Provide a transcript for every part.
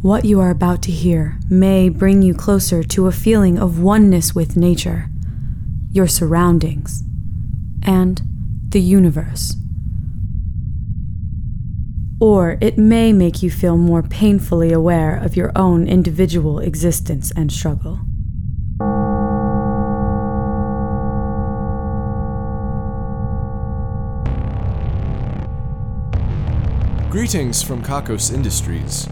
What you are about to hear may bring you closer to a feeling of oneness with nature, your surroundings, and the universe. Or it may make you feel more painfully aware of your own individual existence and struggle. Greetings from Kakos Industries.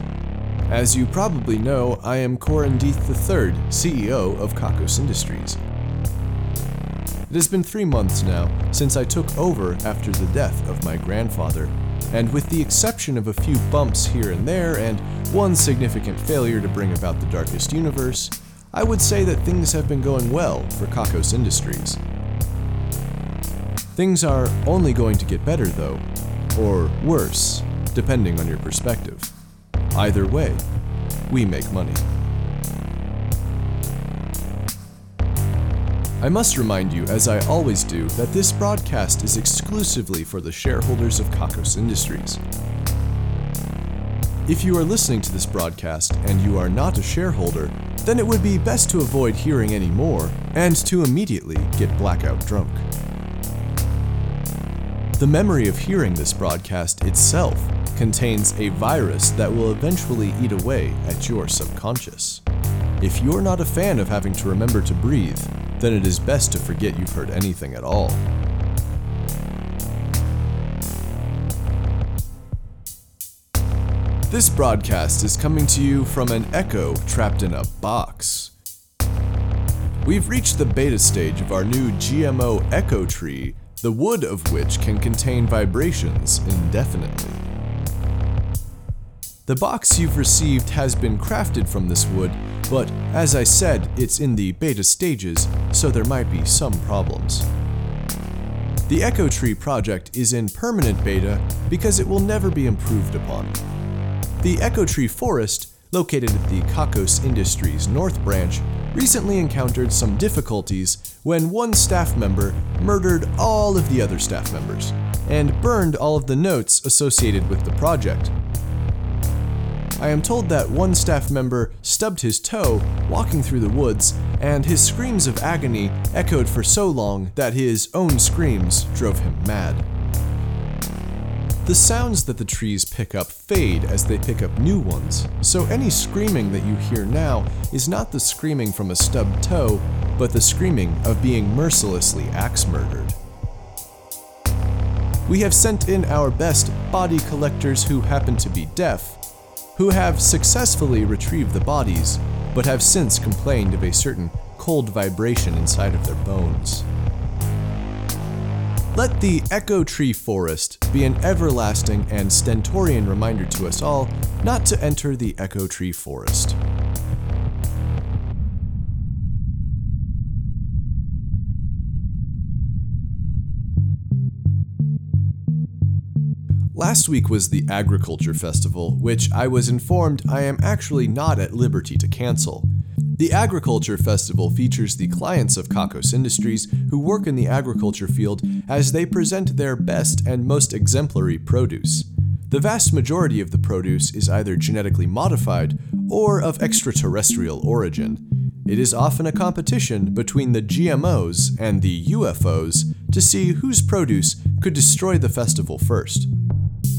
As you probably know, I am Corin Deeth III, CEO of Kakos Industries. It has been three months now since I took over after the death of my grandfather, and with the exception of a few bumps here and there and one significant failure to bring about the darkest universe, I would say that things have been going well for Kakos Industries. Things are only going to get better though, or worse, depending on your perspective. Either way, we make money. I must remind you, as I always do, that this broadcast is exclusively for the shareholders of Kakos Industries. If you are listening to this broadcast and you are not a shareholder, then it would be best to avoid hearing any more and to immediately get blackout drunk. The memory of hearing this broadcast itself contains a virus that will eventually eat away at your subconscious. If you're not a fan of having to remember to breathe, then it is best to forget you've heard anything at all. This broadcast is coming to you from an echo trapped in a box. We've reached the beta stage of our new GMO Echo Tree, the wood of which can contain vibrations indefinitely. The box you've received has been crafted from this wood, but as I said, it's in the beta stages, so there might be some problems. The Echo Tree project is in permanent beta because it will never be improved upon. The Echo Tree Forest, located at the Kakos Industries North Branch, recently encountered some difficulties when one staff member murdered all of the other staff members and burned all of the notes associated with the project. I am told that one staff member stubbed his toe walking through the woods, and his screams of agony echoed for so long that his own screams drove him mad. The sounds that the trees pick up fade as they pick up new ones, so any screaming that you hear now is not the screaming from a stubbed toe, but the screaming of being mercilessly axe murdered. We have sent in our best body collectors who happen to be deaf who have successfully retrieved the bodies, but have since complained of a certain cold vibration inside of their bones. Let the Echo Tree Forest be an everlasting and stentorian reminder to us all not to enter the Echo Tree Forest. Last week was the Agriculture Festival, which I was informed I am actually not at liberty to cancel. The Agriculture Festival features the clients of Kakos Industries who work in the agriculture field as they present their best and most exemplary produce. The vast majority of the produce is either genetically modified or of extraterrestrial origin. It is often a competition between the GMOs and the UFOs to see whose produce could destroy the festival first.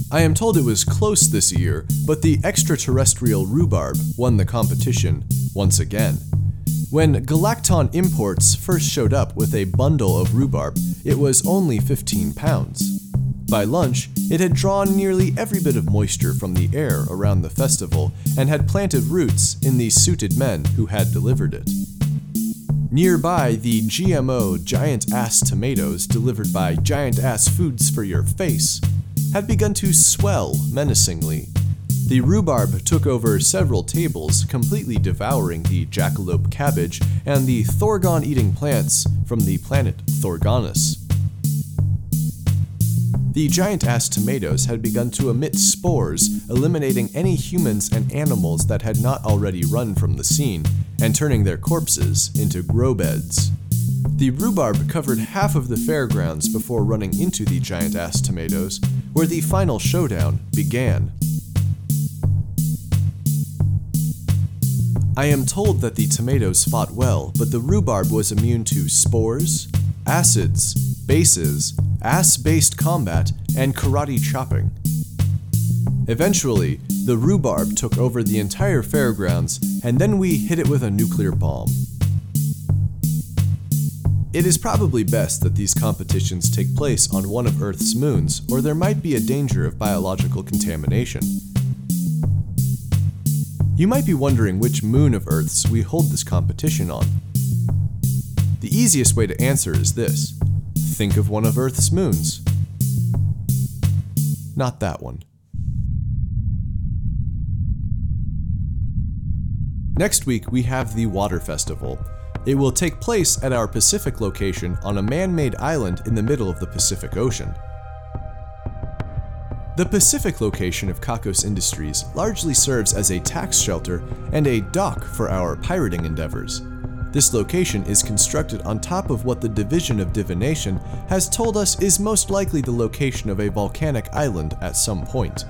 I am told it was close this year, but the extraterrestrial rhubarb won the competition once again. When Galacton Imports first showed up with a bundle of rhubarb, it was only 15 pounds. By lunch, it had drawn nearly every bit of moisture from the air around the festival and had planted roots in the suited men who had delivered it. Nearby, the GMO giant ass tomatoes delivered by Giant Ass Foods for Your Face had begun to swell menacingly. The rhubarb took over several tables, completely devouring the jackalope cabbage and the thorgon eating plants from the planet Thorgonus. The giant ass tomatoes had begun to emit spores, eliminating any humans and animals that had not already run from the scene, and turning their corpses into grow beds. The rhubarb covered half of the fairgrounds before running into the giant ass tomatoes, where the final showdown began. I am told that the tomatoes fought well, but the rhubarb was immune to spores, acids, bases, ass based combat, and karate chopping. Eventually, the rhubarb took over the entire fairgrounds, and then we hit it with a nuclear bomb. It is probably best that these competitions take place on one of Earth's moons, or there might be a danger of biological contamination. You might be wondering which moon of Earth's we hold this competition on. The easiest way to answer is this think of one of Earth's moons. Not that one. Next week, we have the Water Festival. It will take place at our Pacific location on a man made island in the middle of the Pacific Ocean. The Pacific location of Kakos Industries largely serves as a tax shelter and a dock for our pirating endeavors. This location is constructed on top of what the Division of Divination has told us is most likely the location of a volcanic island at some point.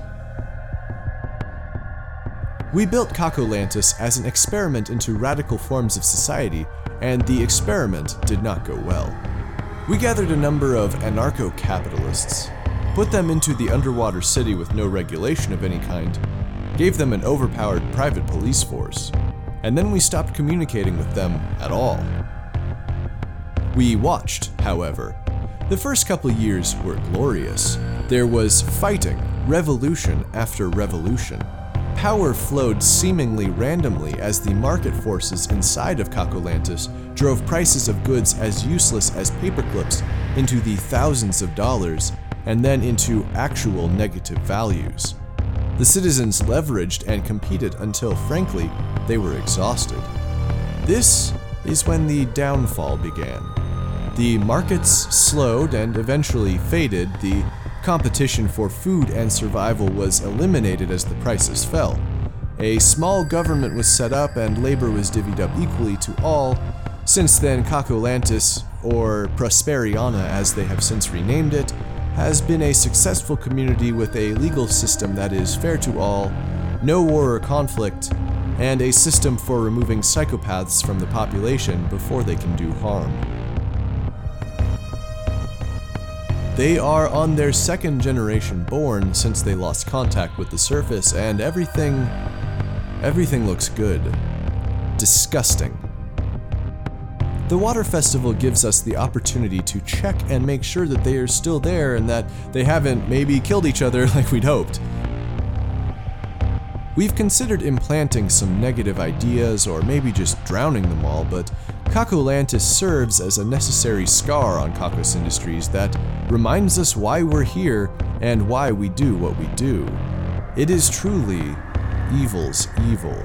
We built Kakolantis as an experiment into radical forms of society, and the experiment did not go well. We gathered a number of anarcho capitalists, put them into the underwater city with no regulation of any kind, gave them an overpowered private police force, and then we stopped communicating with them at all. We watched, however. The first couple years were glorious. There was fighting, revolution after revolution. Power flowed seemingly randomly as the market forces inside of Kakolantis drove prices of goods as useless as paperclips into the thousands of dollars and then into actual negative values. The citizens leveraged and competed until, frankly, they were exhausted. This is when the downfall began. The markets slowed and eventually faded, the competition for food and survival was eliminated as the prices fell. A small government was set up and labor was divvied up equally to all. Since then, Kakolantis, or Prosperiana as they have since renamed it, has been a successful community with a legal system that is fair to all, no war or conflict, and a system for removing psychopaths from the population before they can do harm. They are on their second generation born since they lost contact with the surface, and everything. everything looks good. Disgusting. The Water Festival gives us the opportunity to check and make sure that they are still there and that they haven't maybe killed each other like we'd hoped. We've considered implanting some negative ideas or maybe just drowning them all, but Kakolantis serves as a necessary scar on Kakos Industries that reminds us why we're here and why we do what we do. It is truly evil's evil.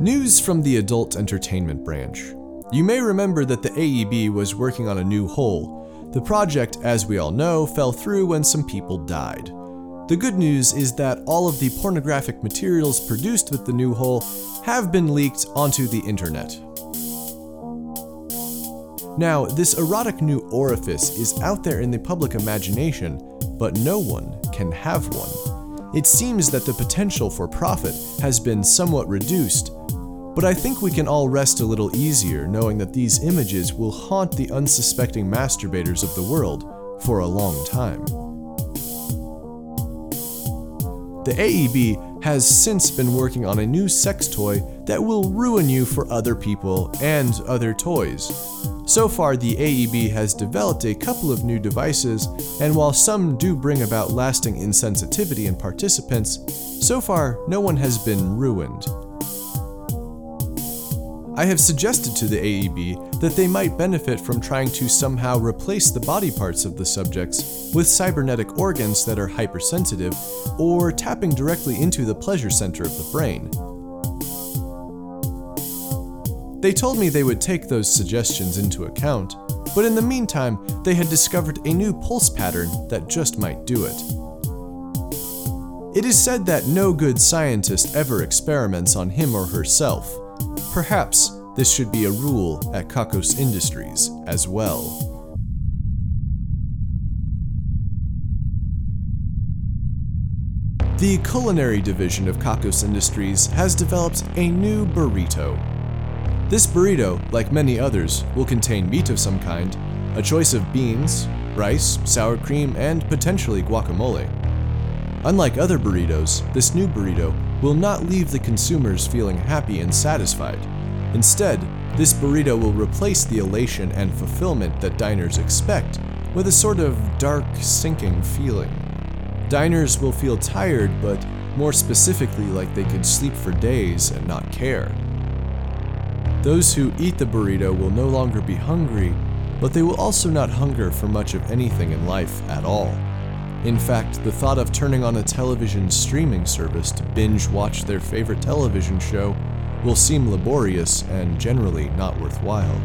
News from the adult entertainment branch. You may remember that the AEB was working on a new hole. The project, as we all know, fell through when some people died. The good news is that all of the pornographic materials produced with the new hole have been leaked onto the internet. Now, this erotic new orifice is out there in the public imagination, but no one can have one. It seems that the potential for profit has been somewhat reduced but I think we can all rest a little easier knowing that these images will haunt the unsuspecting masturbators of the world for a long time. The AEB has since been working on a new sex toy that will ruin you for other people and other toys. So far, the AEB has developed a couple of new devices, and while some do bring about lasting insensitivity in participants, so far no one has been ruined. I have suggested to the AEB that they might benefit from trying to somehow replace the body parts of the subjects with cybernetic organs that are hypersensitive, or tapping directly into the pleasure center of the brain. They told me they would take those suggestions into account, but in the meantime, they had discovered a new pulse pattern that just might do it. It is said that no good scientist ever experiments on him or herself. Perhaps this should be a rule at Kakos Industries as well. The culinary division of Kakos Industries has developed a new burrito. This burrito, like many others, will contain meat of some kind, a choice of beans, rice, sour cream, and potentially guacamole. Unlike other burritos, this new burrito will not leave the consumers feeling happy and satisfied. Instead, this burrito will replace the elation and fulfillment that diners expect with a sort of dark, sinking feeling. Diners will feel tired, but more specifically, like they could sleep for days and not care. Those who eat the burrito will no longer be hungry, but they will also not hunger for much of anything in life at all. In fact, the thought of turning on a television streaming service to binge watch their favorite television show will seem laborious and generally not worthwhile.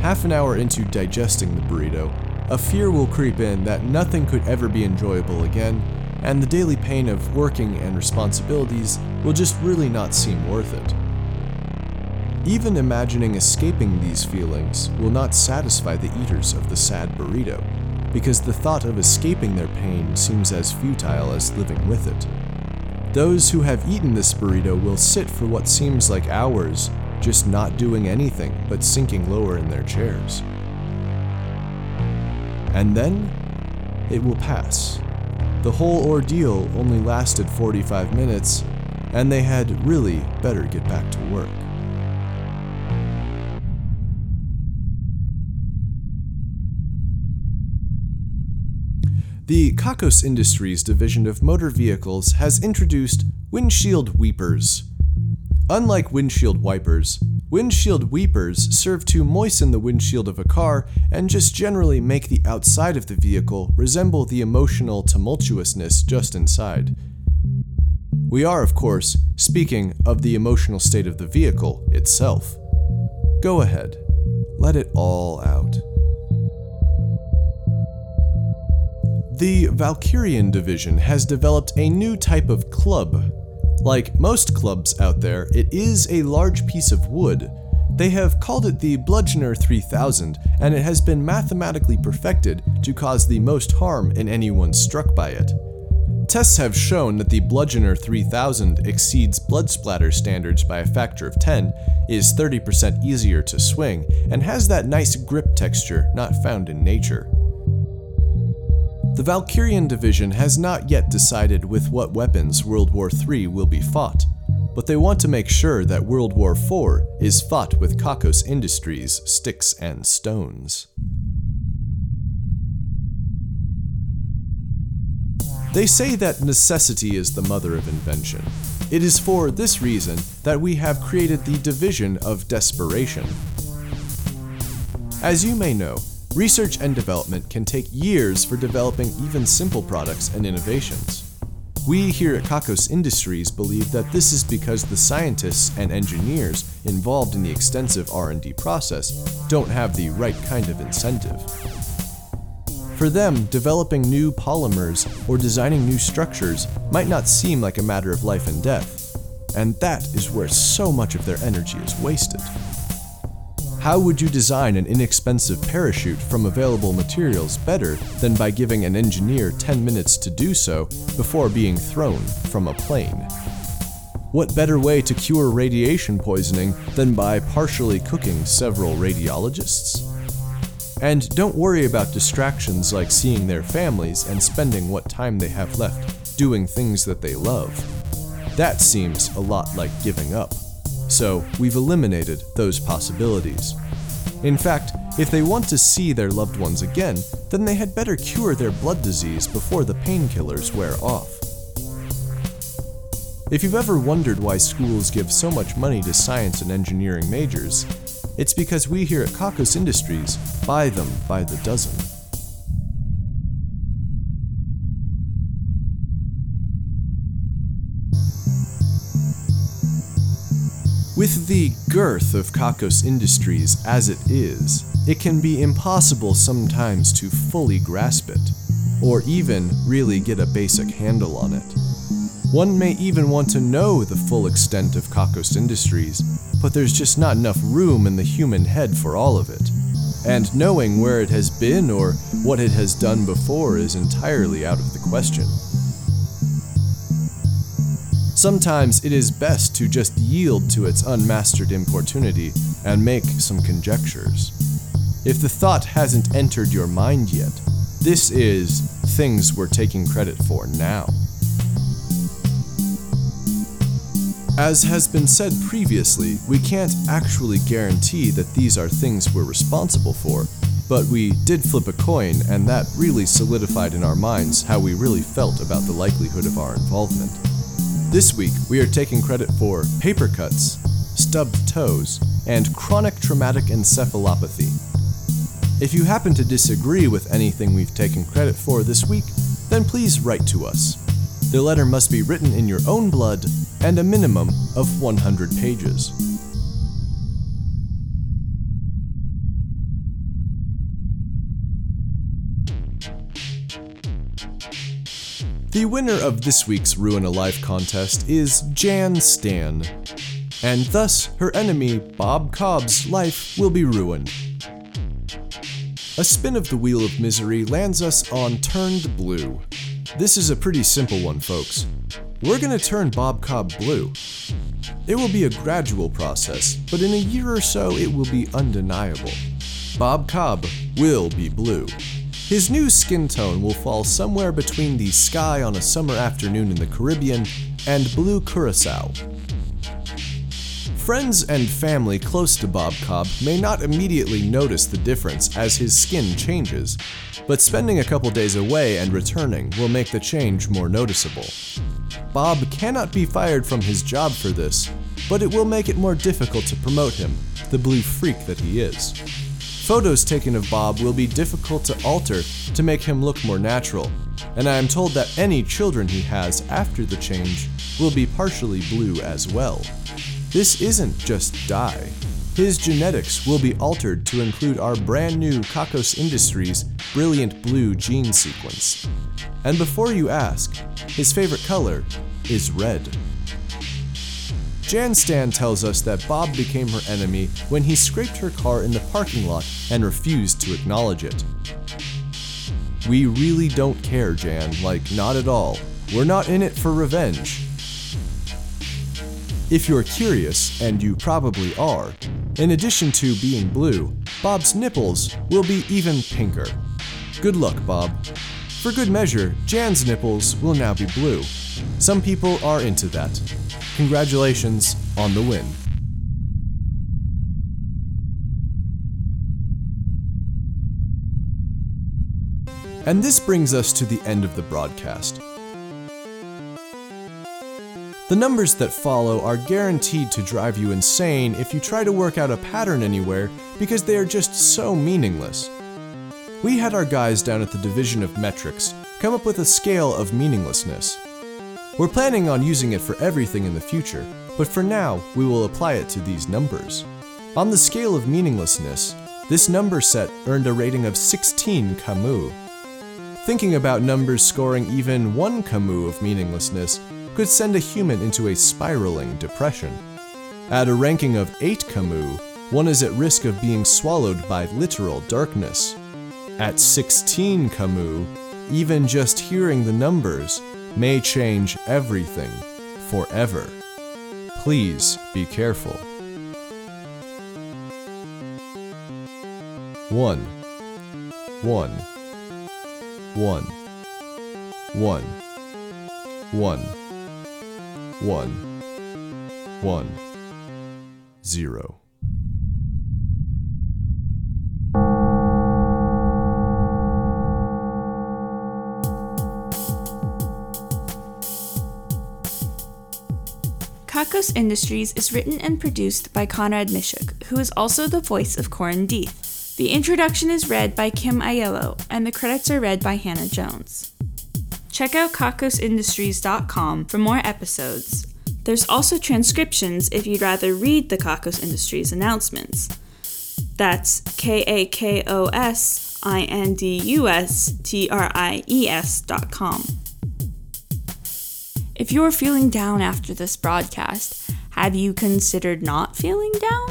Half an hour into digesting the burrito, a fear will creep in that nothing could ever be enjoyable again, and the daily pain of working and responsibilities will just really not seem worth it. Even imagining escaping these feelings will not satisfy the eaters of the sad burrito, because the thought of escaping their pain seems as futile as living with it. Those who have eaten this burrito will sit for what seems like hours, just not doing anything but sinking lower in their chairs. And then it will pass. The whole ordeal only lasted 45 minutes, and they had really better get back to work. The Kakos Industries division of motor vehicles has introduced windshield weepers. Unlike windshield wipers, windshield weepers serve to moisten the windshield of a car and just generally make the outside of the vehicle resemble the emotional tumultuousness just inside. We are, of course, speaking of the emotional state of the vehicle itself. Go ahead, let it all out. The Valkyrian division has developed a new type of club. Like most clubs out there, it is a large piece of wood. They have called it the Bludgeoner 3000, and it has been mathematically perfected to cause the most harm in anyone struck by it. Tests have shown that the Bludgeoner 3000 exceeds blood splatter standards by a factor of 10, is 30% easier to swing, and has that nice grip texture not found in nature. The Valkyrian division has not yet decided with what weapons World War III will be fought, but they want to make sure that World War IV is fought with Kakos Industries sticks and stones. They say that necessity is the mother of invention. It is for this reason that we have created the Division of Desperation. As you may know, Research and development can take years for developing even simple products and innovations. We here at Kakos Industries believe that this is because the scientists and engineers involved in the extensive R&D process don't have the right kind of incentive. For them, developing new polymers or designing new structures might not seem like a matter of life and death, and that is where so much of their energy is wasted. How would you design an inexpensive parachute from available materials better than by giving an engineer 10 minutes to do so before being thrown from a plane? What better way to cure radiation poisoning than by partially cooking several radiologists? And don't worry about distractions like seeing their families and spending what time they have left doing things that they love. That seems a lot like giving up so we've eliminated those possibilities. In fact, if they want to see their loved ones again, then they had better cure their blood disease before the painkillers wear off. If you've ever wondered why schools give so much money to science and engineering majors, it's because we here at Kakos Industries buy them by the dozen. With the girth of Kakos Industries as it is, it can be impossible sometimes to fully grasp it, or even really get a basic handle on it. One may even want to know the full extent of Kakos Industries, but there's just not enough room in the human head for all of it. and knowing where it has been or what it has done before is entirely out of the question. Sometimes it is best to just yield to its unmastered importunity and make some conjectures. If the thought hasn't entered your mind yet, this is things we're taking credit for now. As has been said previously, we can't actually guarantee that these are things we're responsible for, but we did flip a coin, and that really solidified in our minds how we really felt about the likelihood of our involvement. This week, we are taking credit for paper cuts, stubbed toes, and chronic traumatic encephalopathy. If you happen to disagree with anything we've taken credit for this week, then please write to us. The letter must be written in your own blood and a minimum of 100 pages. The winner of this week's Ruin a Life contest is Jan Stan, and thus her enemy, Bob Cobb's life will be ruined. A spin of the Wheel of Misery lands us on Turned Blue. This is a pretty simple one, folks. We're gonna turn Bob Cobb blue. It will be a gradual process, but in a year or so it will be undeniable. Bob Cobb will be blue. His new skin tone will fall somewhere between the sky on a summer afternoon in the Caribbean and blue curacao. Friends and family close to Bob Cobb may not immediately notice the difference as his skin changes, but spending a couple days away and returning will make the change more noticeable. Bob cannot be fired from his job for this, but it will make it more difficult to promote him, the blue freak that he is. Photos taken of Bob will be difficult to alter to make him look more natural, and I am told that any children he has after the change will be partially blue as well. This isn't just dye. His genetics will be altered to include our brand new Kakos Industries brilliant blue gene sequence. And before you ask, his favorite color is red. Jan Stan tells us that Bob became her enemy when he scraped her car in the parking lot and refused to acknowledge it. We really don't care, Jan, like, not at all. We're not in it for revenge. If you're curious, and you probably are, in addition to being blue, Bob's nipples will be even pinker. Good luck, Bob. For good measure, Jan's nipples will now be blue. Some people are into that. Congratulations on the win. And this brings us to the end of the broadcast. The numbers that follow are guaranteed to drive you insane if you try to work out a pattern anywhere because they are just so meaningless. We had our guys down at the Division of Metrics come up with a scale of meaninglessness. We're planning on using it for everything in the future, but for now, we will apply it to these numbers. On the scale of meaninglessness, this number set earned a rating of 16 Camus. Thinking about numbers scoring even one Camus of meaninglessness could send a human into a spiraling depression. At a ranking of 8 Camus, one is at risk of being swallowed by literal darkness. At 16 Camus, even just hearing the numbers may change everything forever. Please be careful. 1 1 1 1 1 1 1 0 Kakos Industries is written and produced by Conrad Mishuk, who is also the voice of Corin Deeth. The introduction is read by Kim Aiello, and the credits are read by Hannah Jones. Check out kakosindustries.com for more episodes. There's also transcriptions if you'd rather read the Kakos Industries announcements. That's K A K O S I N D U S T R I E S dot com. If you're feeling down after this broadcast, have you considered not feeling down?